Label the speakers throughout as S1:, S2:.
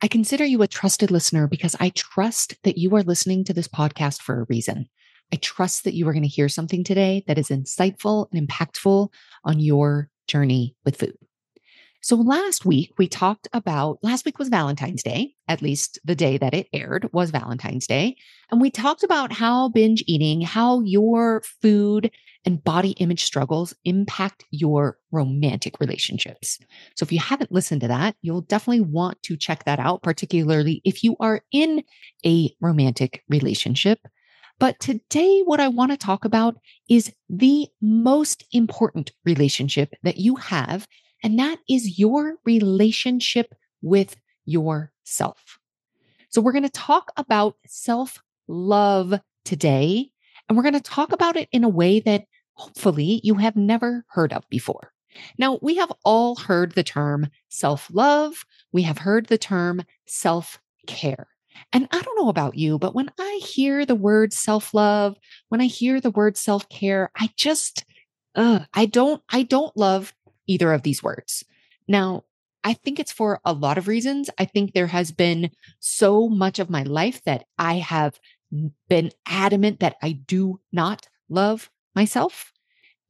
S1: I consider you a trusted listener because I trust that you are listening to this podcast for a reason. I trust that you are going to hear something today that is insightful and impactful on your journey with food. So last week we talked about, last week was Valentine's Day, at least the day that it aired was Valentine's Day. And we talked about how binge eating, how your food and body image struggles impact your romantic relationships. So if you haven't listened to that, you'll definitely want to check that out, particularly if you are in a romantic relationship. But today, what I want to talk about is the most important relationship that you have, and that is your relationship with yourself. So we're going to talk about self love today. And we're going to talk about it in a way that hopefully you have never heard of before. Now, we have all heard the term self love. We have heard the term self care. And I don't know about you, but when I hear the word self love, when I hear the word self care, I just, I don't, I don't love either of these words. Now, I think it's for a lot of reasons. I think there has been so much of my life that I have been adamant that I do not love myself.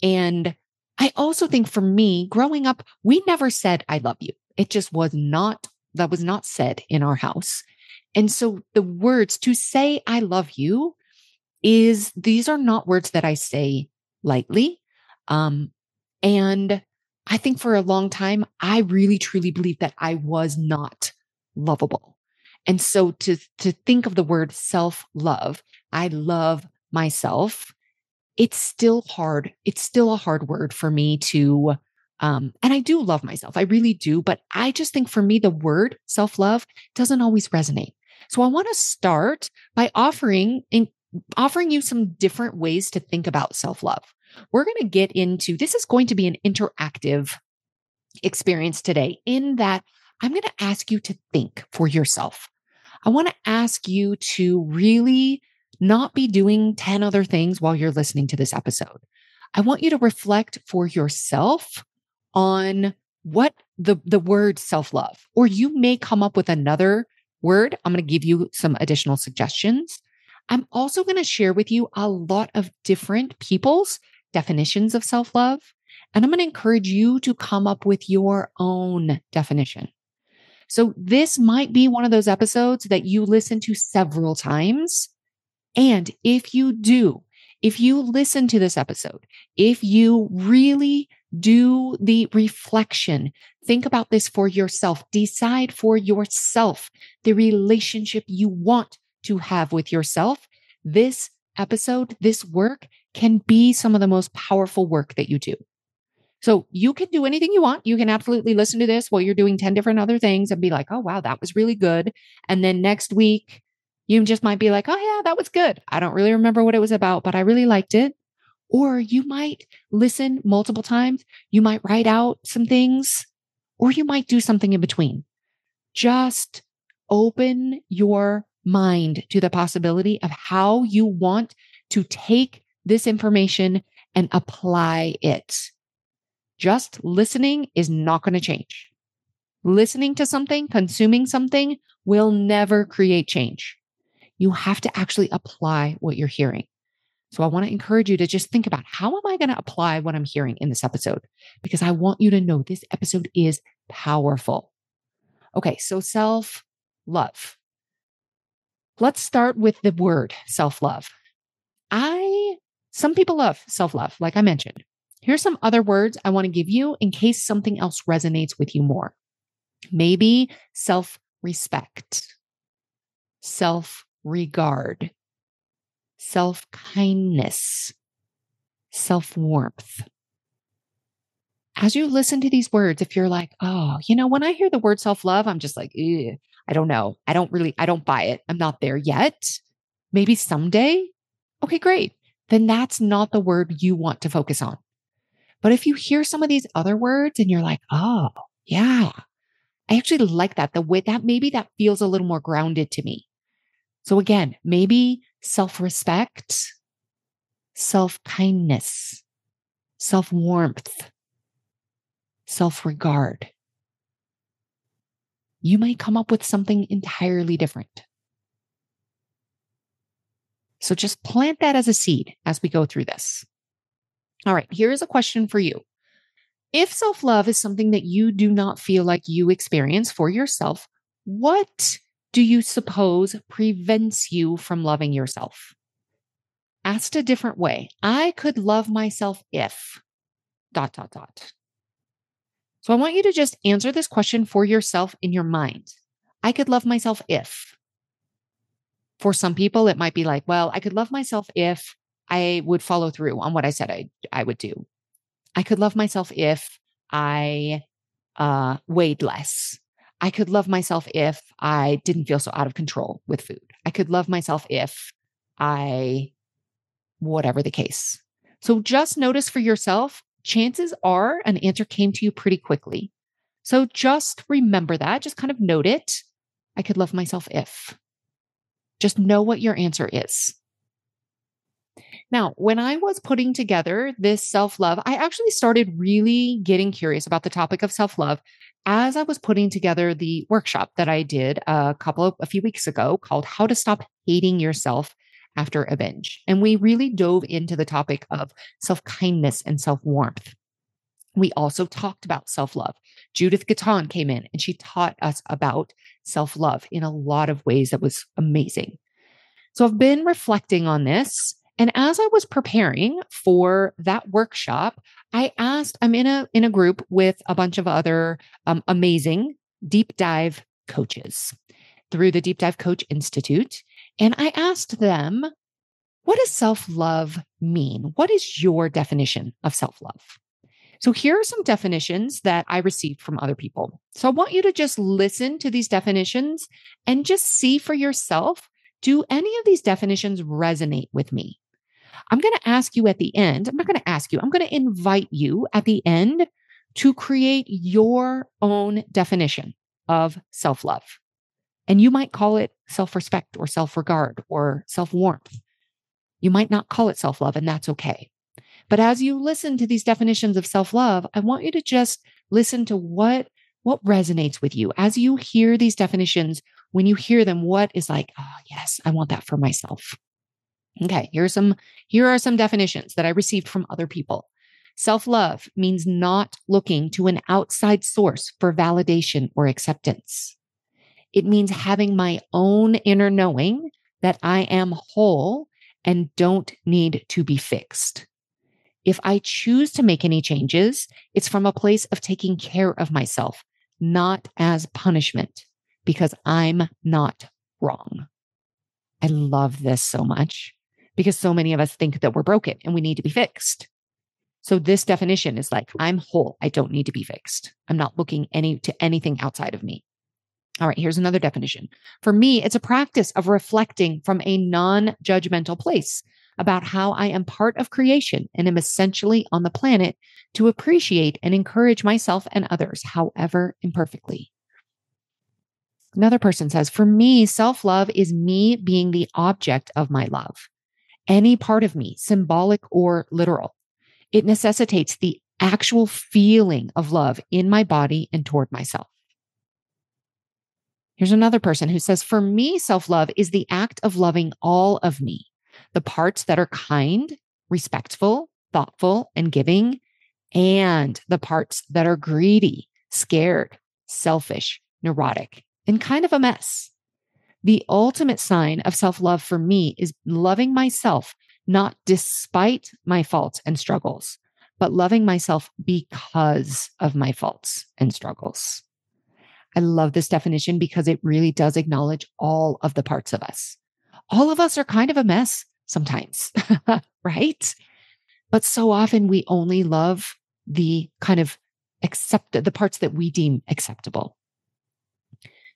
S1: And I also think for me, growing up, we never said, I love you. It just was not, that was not said in our house. And so the words to say, I love you is, these are not words that I say lightly. Um, and I think for a long time, I really truly believed that I was not lovable. And so to, to think of the word self love, I love myself it's still hard. It's still a hard word for me to, um, and I do love myself. I really do. But I just think for me, the word self love doesn't always resonate. So I want to start by offering in, offering you some different ways to think about self love. We're going to get into this is going to be an interactive experience today in that I'm going to ask you to think for yourself. I want to ask you to really not be doing 10 other things while you're listening to this episode. I want you to reflect for yourself on what the, the word self love, or you may come up with another word. I'm going to give you some additional suggestions. I'm also going to share with you a lot of different people's definitions of self love. And I'm going to encourage you to come up with your own definition. So this might be one of those episodes that you listen to several times and if you do, if you listen to this episode, if you really do the reflection, think about this for yourself, decide for yourself the relationship you want to have with yourself. This episode, this work can be some of the most powerful work that you do. So you can do anything you want. You can absolutely listen to this while you're doing 10 different other things and be like, oh, wow, that was really good. And then next week, you just might be like, oh, yeah, that was good. I don't really remember what it was about, but I really liked it. Or you might listen multiple times. You might write out some things, or you might do something in between. Just open your mind to the possibility of how you want to take this information and apply it. Just listening is not going to change. Listening to something, consuming something will never create change you have to actually apply what you're hearing. So I want to encourage you to just think about how am I going to apply what I'm hearing in this episode? Because I want you to know this episode is powerful. Okay, so self love. Let's start with the word self love. I, some people love self love, like I mentioned. Here's some other words I want to give you in case something else resonates with you more. Maybe self respect, self regard, self kindness, self warmth. As you listen to these words, if you're like, oh, you know, when I hear the word self love, I'm just like, I don't know. I don't really, I don't buy it. I'm not there yet. Maybe someday. Okay, great. Then that's not the word you want to focus on. But if you hear some of these other words and you're like, oh, yeah, I actually like that. The way that maybe that feels a little more grounded to me. So again, maybe self respect, self kindness, self warmth, self regard. You might come up with something entirely different. So just plant that as a seed as we go through this. All right, here's a question for you. If self love is something that you do not feel like you experience for yourself, what do you suppose prevents you from loving yourself? Asked a different way, I could love myself if dot, dot, dot. So I want you to just answer this question for yourself in your mind. I could love myself if. For some people, it might be like, well, I could love myself if I would follow through on what I said I, I would do. I could love myself if I uh, weighed less. I could love myself if I didn't feel so out of control with food. I could love myself if I, whatever the case. So just notice for yourself, chances are an answer came to you pretty quickly. So just remember that, just kind of note it. I could love myself if. Just know what your answer is. Now, when I was putting together this self love, I actually started really getting curious about the topic of self love as I was putting together the workshop that I did a couple of a few weeks ago called How to Stop Hating Yourself After a Binge. And we really dove into the topic of self kindness and self warmth. We also talked about self love. Judith Gaton came in and she taught us about self love in a lot of ways that was amazing. So I've been reflecting on this and as I was preparing for that workshop, I asked, I'm in a in a group with a bunch of other um, amazing deep dive coaches through the Deep Dive Coach Institute. And I asked them, what does self-love mean? What is your definition of self-love? So here are some definitions that I received from other people. So I want you to just listen to these definitions and just see for yourself do any of these definitions resonate with me? I'm going to ask you at the end, I'm not going to ask you, I'm going to invite you at the end to create your own definition of self love. And you might call it self respect or self regard or self warmth. You might not call it self love, and that's okay. But as you listen to these definitions of self love, I want you to just listen to what, what resonates with you. As you hear these definitions, when you hear them, what is like, oh, yes, I want that for myself. Okay, here's some here are some definitions that I received from other people. Self-love means not looking to an outside source for validation or acceptance. It means having my own inner knowing that I am whole and don't need to be fixed. If I choose to make any changes, it's from a place of taking care of myself, not as punishment, because I'm not wrong. I love this so much because so many of us think that we're broken and we need to be fixed. So this definition is like, I'm whole. I don't need to be fixed. I'm not looking any to anything outside of me. All right, here's another definition. For me, it's a practice of reflecting from a non-judgmental place about how I am part of creation and am essentially on the planet to appreciate and encourage myself and others, however imperfectly. Another person says, For me, self love is me being the object of my love any part of me, symbolic or literal. It necessitates the actual feeling of love in my body and toward myself. Here's another person who says, For me, self love is the act of loving all of me, the parts that are kind, respectful, thoughtful, and giving, and the parts that are greedy, scared, selfish, neurotic, and kind of a mess. The ultimate sign of self love for me is loving myself, not despite my faults and struggles, but loving myself because of my faults and struggles. I love this definition because it really does acknowledge all of the parts of us. All of us are kind of a mess sometimes, right? But so often we only love the kind of accept the parts that we deem acceptable.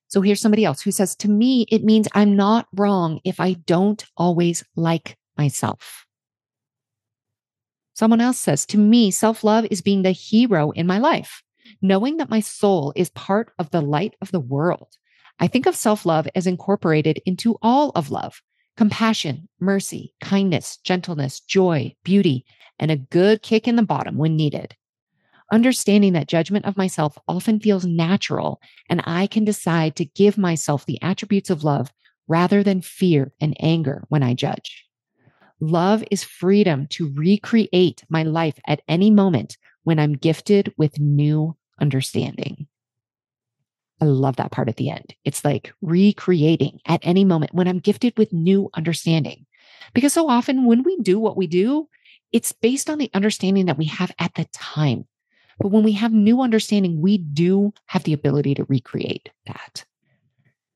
S1: So here's somebody else who says, to me, it means I'm not wrong if I don't always like myself. Someone else says, to me, self love is being the hero in my life, knowing that my soul is part of the light of the world. I think of self love as incorporated into all of love compassion, mercy, kindness, gentleness, joy, beauty, and a good kick in the bottom when needed. Understanding that judgment of myself often feels natural, and I can decide to give myself the attributes of love rather than fear and anger when I judge. Love is freedom to recreate my life at any moment when I'm gifted with new understanding. I love that part at the end. It's like recreating at any moment when I'm gifted with new understanding. Because so often when we do what we do, it's based on the understanding that we have at the time. But when we have new understanding, we do have the ability to recreate that.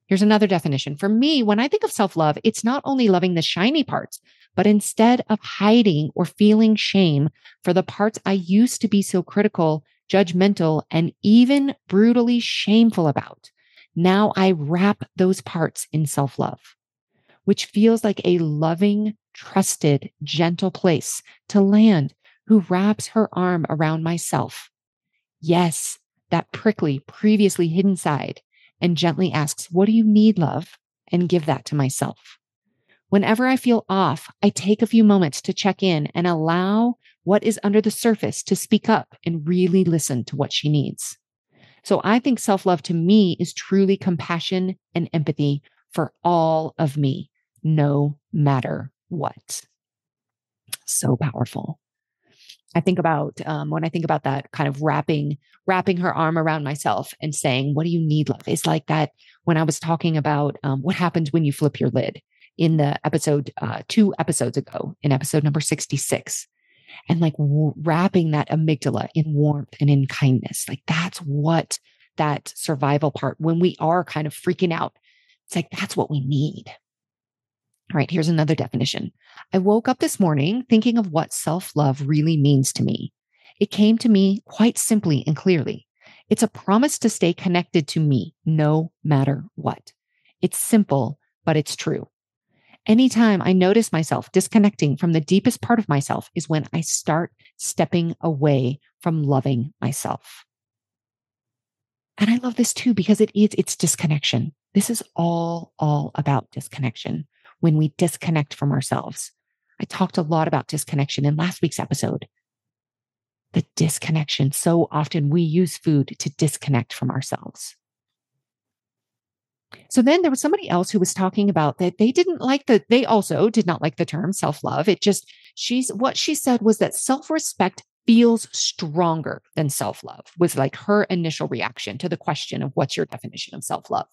S1: Here's another definition. For me, when I think of self love, it's not only loving the shiny parts, but instead of hiding or feeling shame for the parts I used to be so critical judgmental, and even brutally shameful about. Now I wrap those parts in self love, which feels like a loving, trusted, gentle place to land who wraps her arm around myself. Yes, that prickly, previously hidden side, and gently asks, What do you need, love? and give that to myself. Whenever I feel off, I take a few moments to check in and allow what is under the surface to speak up and really listen to what she needs. So I think self love to me is truly compassion and empathy for all of me, no matter what. So powerful. I think about um, when I think about that kind of wrapping wrapping her arm around myself and saying, "What do you need, love?" It's like that when I was talking about um, what happens when you flip your lid in the episode uh, two episodes ago, in episode number sixty six and like w- wrapping that amygdala in warmth and in kindness. Like that's what that survival part, when we are kind of freaking out, it's like that's what we need. All right, here's another definition. I woke up this morning thinking of what self love really means to me. It came to me quite simply and clearly. It's a promise to stay connected to me no matter what. It's simple, but it's true. Anytime I notice myself disconnecting from the deepest part of myself is when I start stepping away from loving myself. And I love this too because it is it's disconnection. This is all all about disconnection when we disconnect from ourselves. I talked a lot about disconnection in last week's episode. The disconnection. So often we use food to disconnect from ourselves. So then there was somebody else who was talking about that they didn't like the, they also did not like the term self love. It just, she's, what she said was that self respect feels stronger than self love, was like her initial reaction to the question of what's your definition of self love.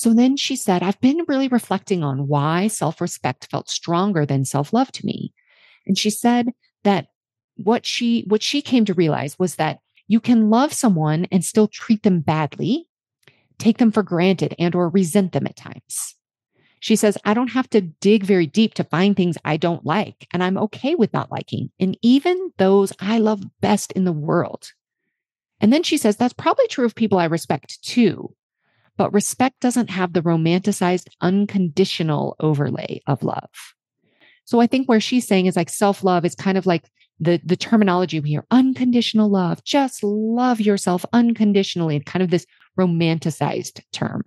S1: So then she said, I've been really reflecting on why self respect felt stronger than self love to me. And she said that what she, what she came to realize was that you can love someone and still treat them badly take them for granted and or resent them at times. She says, I don't have to dig very deep to find things I don't like, and I'm okay with not liking, and even those I love best in the world. And then she says, that's probably true of people I respect too, but respect doesn't have the romanticized, unconditional overlay of love. So I think where she's saying is like self love is kind of like the, the terminology we hear unconditional love, just love yourself unconditionally, kind of this romanticized term.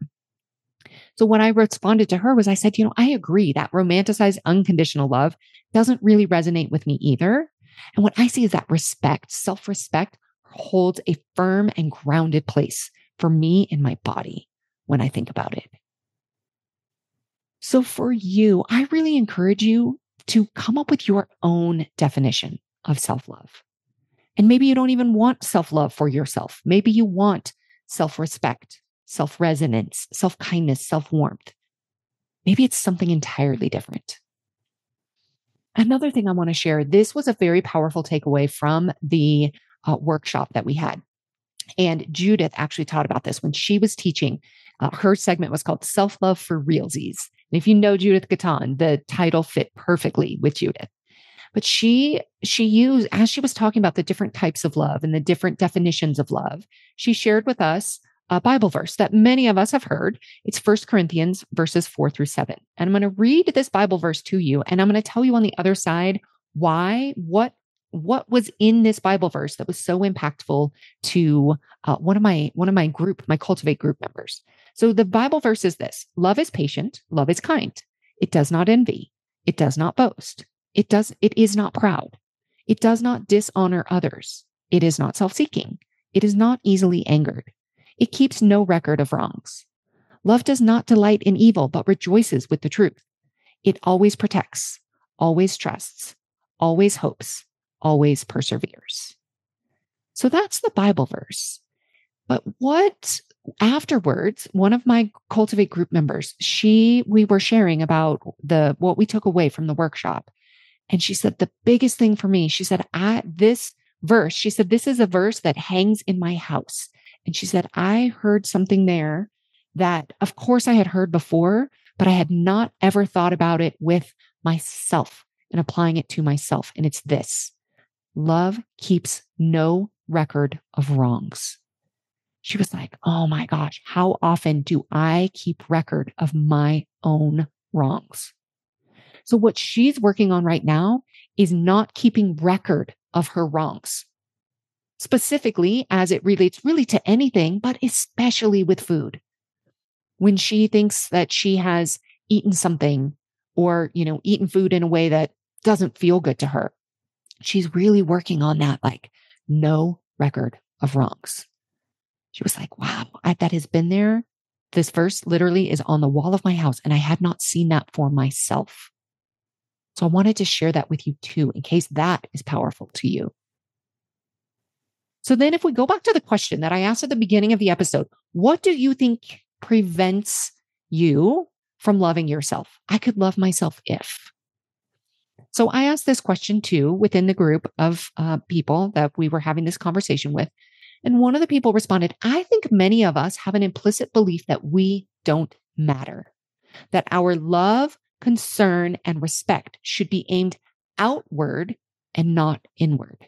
S1: So what I responded to her was I said, you know, I agree that romanticized unconditional love doesn't really resonate with me either. And what I see is that respect, self respect holds a firm and grounded place for me in my body when I think about it. So for you, I really encourage you to come up with your own definition of self love. And maybe you don't even want self love for yourself. Maybe you want self respect self resonance, self kindness, self warmth. Maybe it's something entirely different. Another thing I want to share this was a very powerful takeaway from the uh, workshop that we had. And Judith actually taught about this when she was teaching. Uh, her segment was called Self Love for Realsies. And if you know Judith Gaton, the title fit perfectly with Judith. But she she used as she was talking about the different types of love and the different definitions of love, she shared with us a Bible verse that many of us have heard. It's First Corinthians verses 4 through 7. And I'm going to read this Bible verse to you and I'm going to tell you on the other side why what what was in this Bible verse that was so impactful to uh, one of my one of my group, my cultivate group members. So the Bible verse is this: Love is patient, love is kind. It does not envy, it does not boast, it does it is not proud, it does not dishonor others, it is not self-seeking, it is not easily angered, it keeps no record of wrongs. Love does not delight in evil, but rejoices with the truth. It always protects, always trusts, always hopes always perseveres. So that's the Bible verse. But what afterwards, one of my cultivate group members, she, we were sharing about the, what we took away from the workshop. And she said, the biggest thing for me, she said, I, this verse, she said, this is a verse that hangs in my house. And she said, I heard something there that, of course, I had heard before, but I had not ever thought about it with myself and applying it to myself. And it's this Love keeps no record of wrongs. She was like, Oh my gosh, how often do I keep record of my own wrongs? So, what she's working on right now is not keeping record of her wrongs, specifically as it relates really to anything, but especially with food. When she thinks that she has eaten something or, you know, eaten food in a way that doesn't feel good to her, she's really working on that, like no record of wrongs. She was like, wow, I, that has been there. This verse literally is on the wall of my house, and I had not seen that for myself. So I wanted to share that with you too, in case that is powerful to you. So then, if we go back to the question that I asked at the beginning of the episode, what do you think prevents you from loving yourself? I could love myself if. So I asked this question too within the group of uh, people that we were having this conversation with. And one of the people responded, I think many of us have an implicit belief that we don't matter, that our love, concern, and respect should be aimed outward and not inward.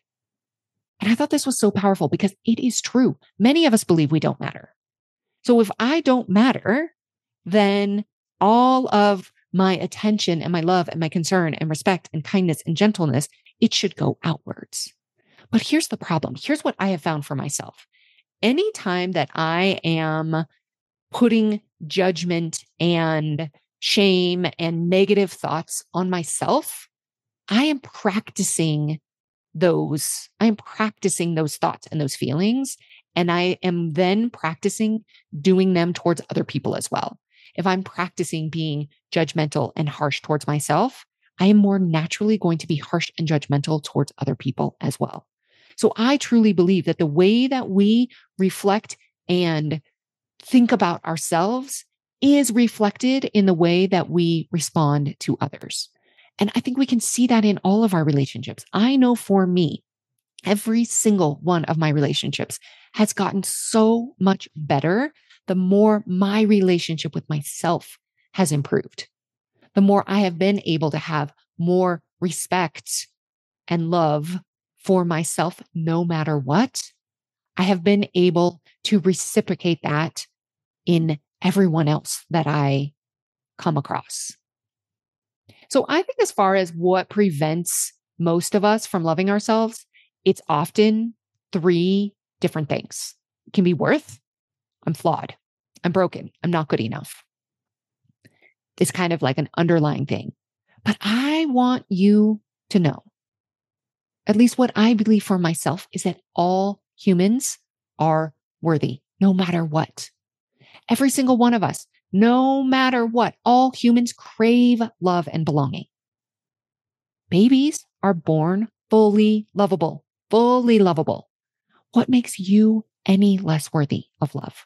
S1: And I thought this was so powerful because it is true. Many of us believe we don't matter. So if I don't matter, then all of my attention and my love and my concern and respect and kindness and gentleness, it should go outwards. But here's the problem. Here's what I have found for myself. Anytime that I am putting judgment and shame and negative thoughts on myself, I am practicing those. I am practicing those thoughts and those feelings. And I am then practicing doing them towards other people as well if I'm practicing being judgmental and harsh towards myself, I am more naturally going to be harsh and judgmental towards other people as well. So I truly believe that the way that we reflect and think about ourselves is reflected in the way that we respond to others. And I think we can see that in all of our relationships. I know for me, every single one of my relationships has gotten so much better the more my relationship with myself has improved, the more I have been able to have more respect and love for myself, no matter what. I have been able to reciprocate that in everyone else that I come across. So I think, as far as what prevents most of us from loving ourselves, it's often three different things. It can be worth, I'm flawed. I'm broken. I'm not good enough. It's kind of like an underlying thing. But I want you to know, at least what I believe for myself is that all humans are worthy, no matter what. Every single one of us, no matter what, all humans crave love and belonging. Babies are born fully lovable, fully lovable. What makes you any less worthy of love?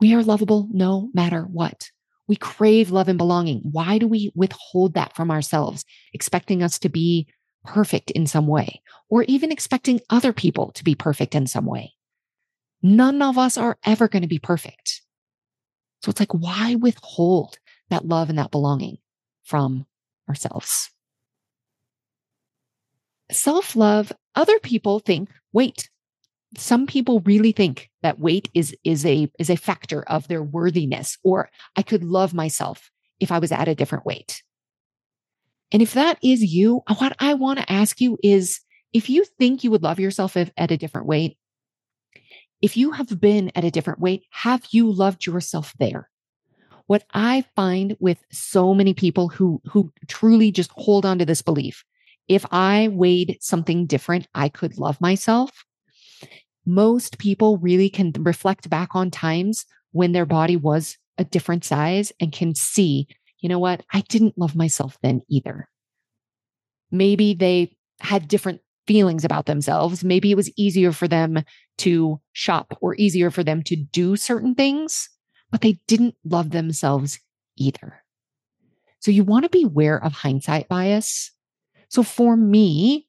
S1: We are lovable no matter what. We crave love and belonging. Why do we withhold that from ourselves, expecting us to be perfect in some way, or even expecting other people to be perfect in some way? None of us are ever going to be perfect. So it's like, why withhold that love and that belonging from ourselves? Self love, other people think, wait, some people really think that weight is is a is a factor of their worthiness or i could love myself if i was at a different weight. And if that is you uh, what i want to ask you is if you think you would love yourself if, at a different weight if you have been at a different weight have you loved yourself there? What i find with so many people who who truly just hold on to this belief if i weighed something different i could love myself most people really can reflect back on times when their body was a different size and can see, you know what, I didn't love myself then either. Maybe they had different feelings about themselves. Maybe it was easier for them to shop or easier for them to do certain things, but they didn't love themselves either. So you want to be aware of hindsight bias. So for me,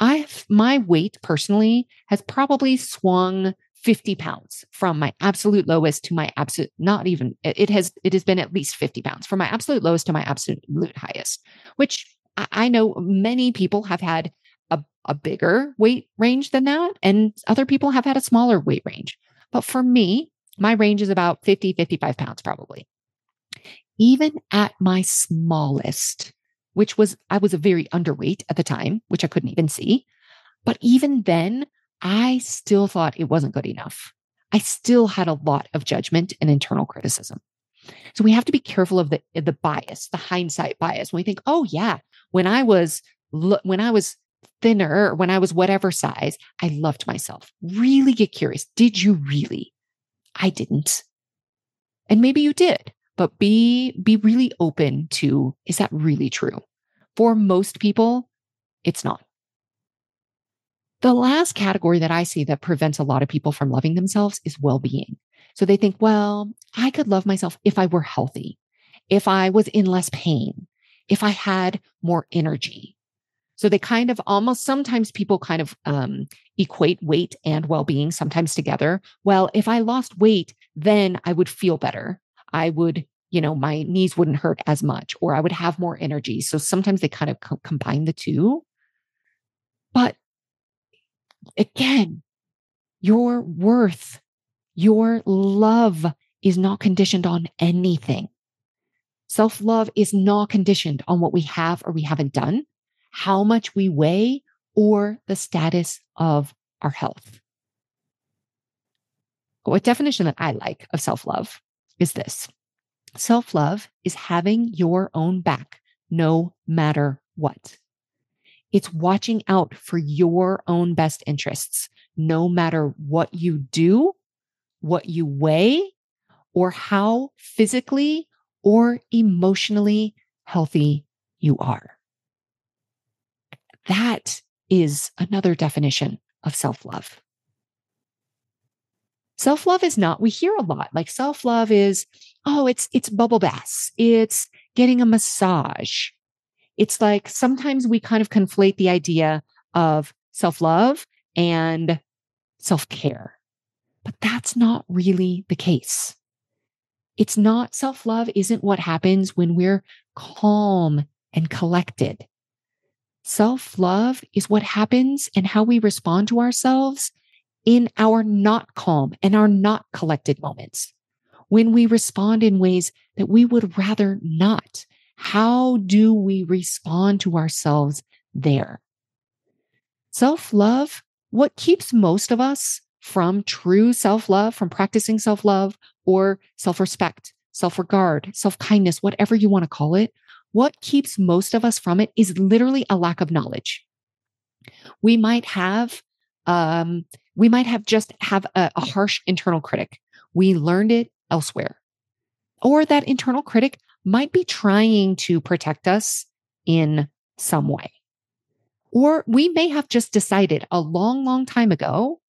S1: I my weight personally has probably swung 50 pounds from my absolute lowest to my absolute not even it has it has been at least 50 pounds from my absolute lowest to my absolute highest which I know many people have had a, a bigger weight range than that and other people have had a smaller weight range. But for me my range is about 50 55 pounds probably. Even at my smallest which was, I was a very underweight at the time, which I couldn't even see. But even then, I still thought it wasn't good enough. I still had a lot of judgment and internal criticism. So we have to be careful of the, the bias, the hindsight bias. When we think, oh yeah, when I was, when I was thinner, when I was whatever size, I loved myself. Really get curious. Did you really? I didn't. And maybe you did, but be, be really open to, is that really true? For most people, it's not. The last category that I see that prevents a lot of people from loving themselves is well being. So they think, well, I could love myself if I were healthy, if I was in less pain, if I had more energy. So they kind of almost sometimes people kind of um, equate weight and well being sometimes together. Well, if I lost weight, then I would feel better. I would you know, my knees wouldn't hurt as much or I would have more energy. So sometimes they kind of co- combine the two. But again, your worth, your love is not conditioned on anything. Self love is not conditioned on what we have or we haven't done, how much we weigh, or the status of our health. What definition that I like of self love is this Self love is having your own back no matter what. It's watching out for your own best interests, no matter what you do, what you weigh, or how physically or emotionally healthy you are. That is another definition of self love. Self love is not, we hear a lot like self love is, oh, it's, it's bubble baths. It's getting a massage. It's like sometimes we kind of conflate the idea of self love and self care, but that's not really the case. It's not self love isn't what happens when we're calm and collected. Self love is what happens and how we respond to ourselves in our not calm and our not collected moments, when we respond in ways that we would rather not. How do we respond to ourselves there? Self love, what keeps most of us from true self love, from practicing self love or self respect, self regard, self kindness, whatever you want to call it, what keeps most of us from it is literally a lack of knowledge. We might have um, we might have just have a, a harsh internal critic. We learned it elsewhere. Or that internal critic might be trying to protect us in some way. Or we may have just decided a long, long time ago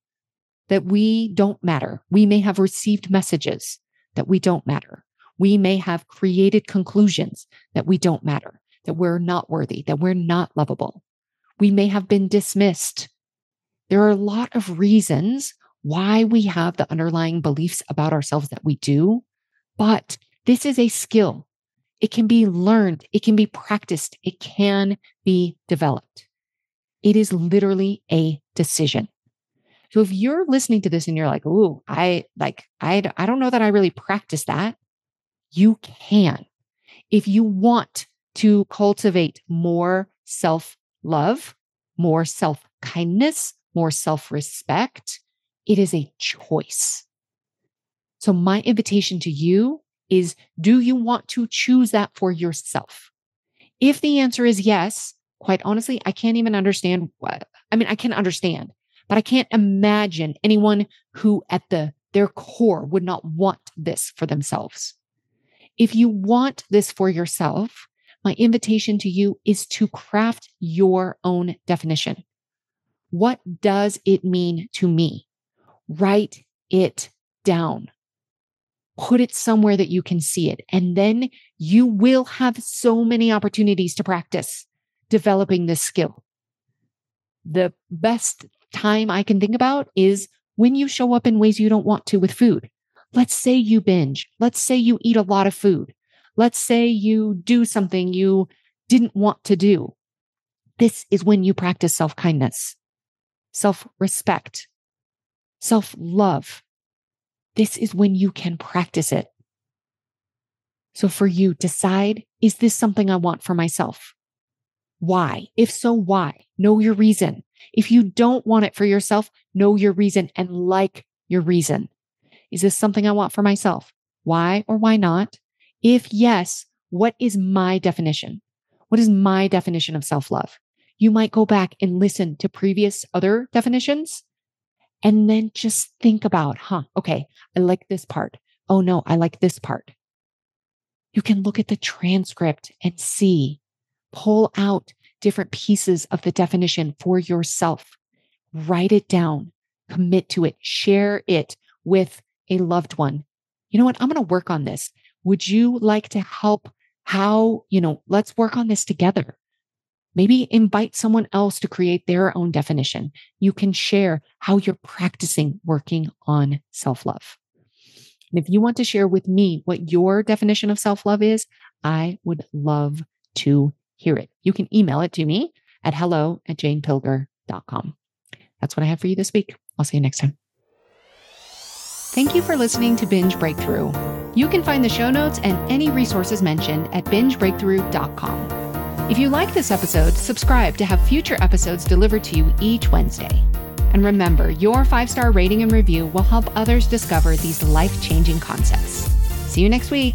S1: that we don't matter. We may have received messages that we don't matter. We may have created conclusions that we don't matter, that we're not worthy, that we're not lovable. We may have been dismissed. There are a lot of reasons why we have the underlying beliefs about ourselves that we do, but this is a skill. It can be learned, it can be practiced, it can be developed. It is literally a decision. So if you're listening to this and you're like, "Ooh, I like I I don't know that I really practice that." You can. If you want to cultivate more self-love, more self-kindness, more self-respect, it is a choice. So my invitation to you is do you want to choose that for yourself? If the answer is yes, quite honestly, I can't even understand what, I mean, I can understand, but I can't imagine anyone who at the their core would not want this for themselves. If you want this for yourself, my invitation to you is to craft your own definition. What does it mean to me? Write it down put it somewhere that you can see it. And then you will have so many opportunities to practice developing this skill. The best time I can think about is when you show up in ways you don't want to with food. Let's say you binge. Let's say you eat a lot of food. Let's say you do something you didn't want to do. This is when you practice self kindness, self respect, self love, this is when you can practice it. So for you, decide, is this something I want for myself? Why? If so, why? Know your reason. If you don't want it for yourself, know your reason and like your reason. Is this something I want for myself? Why or why not? If yes, what is my definition? What is my definition of self love? You might go back and listen to previous other definitions and then just think about, huh, okay, I like this part. Oh no, I like this part. You can look at the transcript and see, pull out different pieces of the definition for yourself. Write it down, commit to it, share it with a loved one. You know what? I'm going to work on this. Would you like to help? How, you know, let's work on this together. Maybe invite someone else to create their own definition. You can share how you're practicing working on self love. And if you want to share with me what your definition of self love is, I would love to hear it. You can email it to me at hello at janepilger.com. That's what I have for you this week. I'll see you next time. Thank you for listening to Binge Breakthrough. You can find the show notes and any resources mentioned at bingebreakthrough.com. If you like this episode, subscribe to have future episodes delivered to you each Wednesday. And remember, your five star rating and review will help others discover these life changing concepts. See you next week.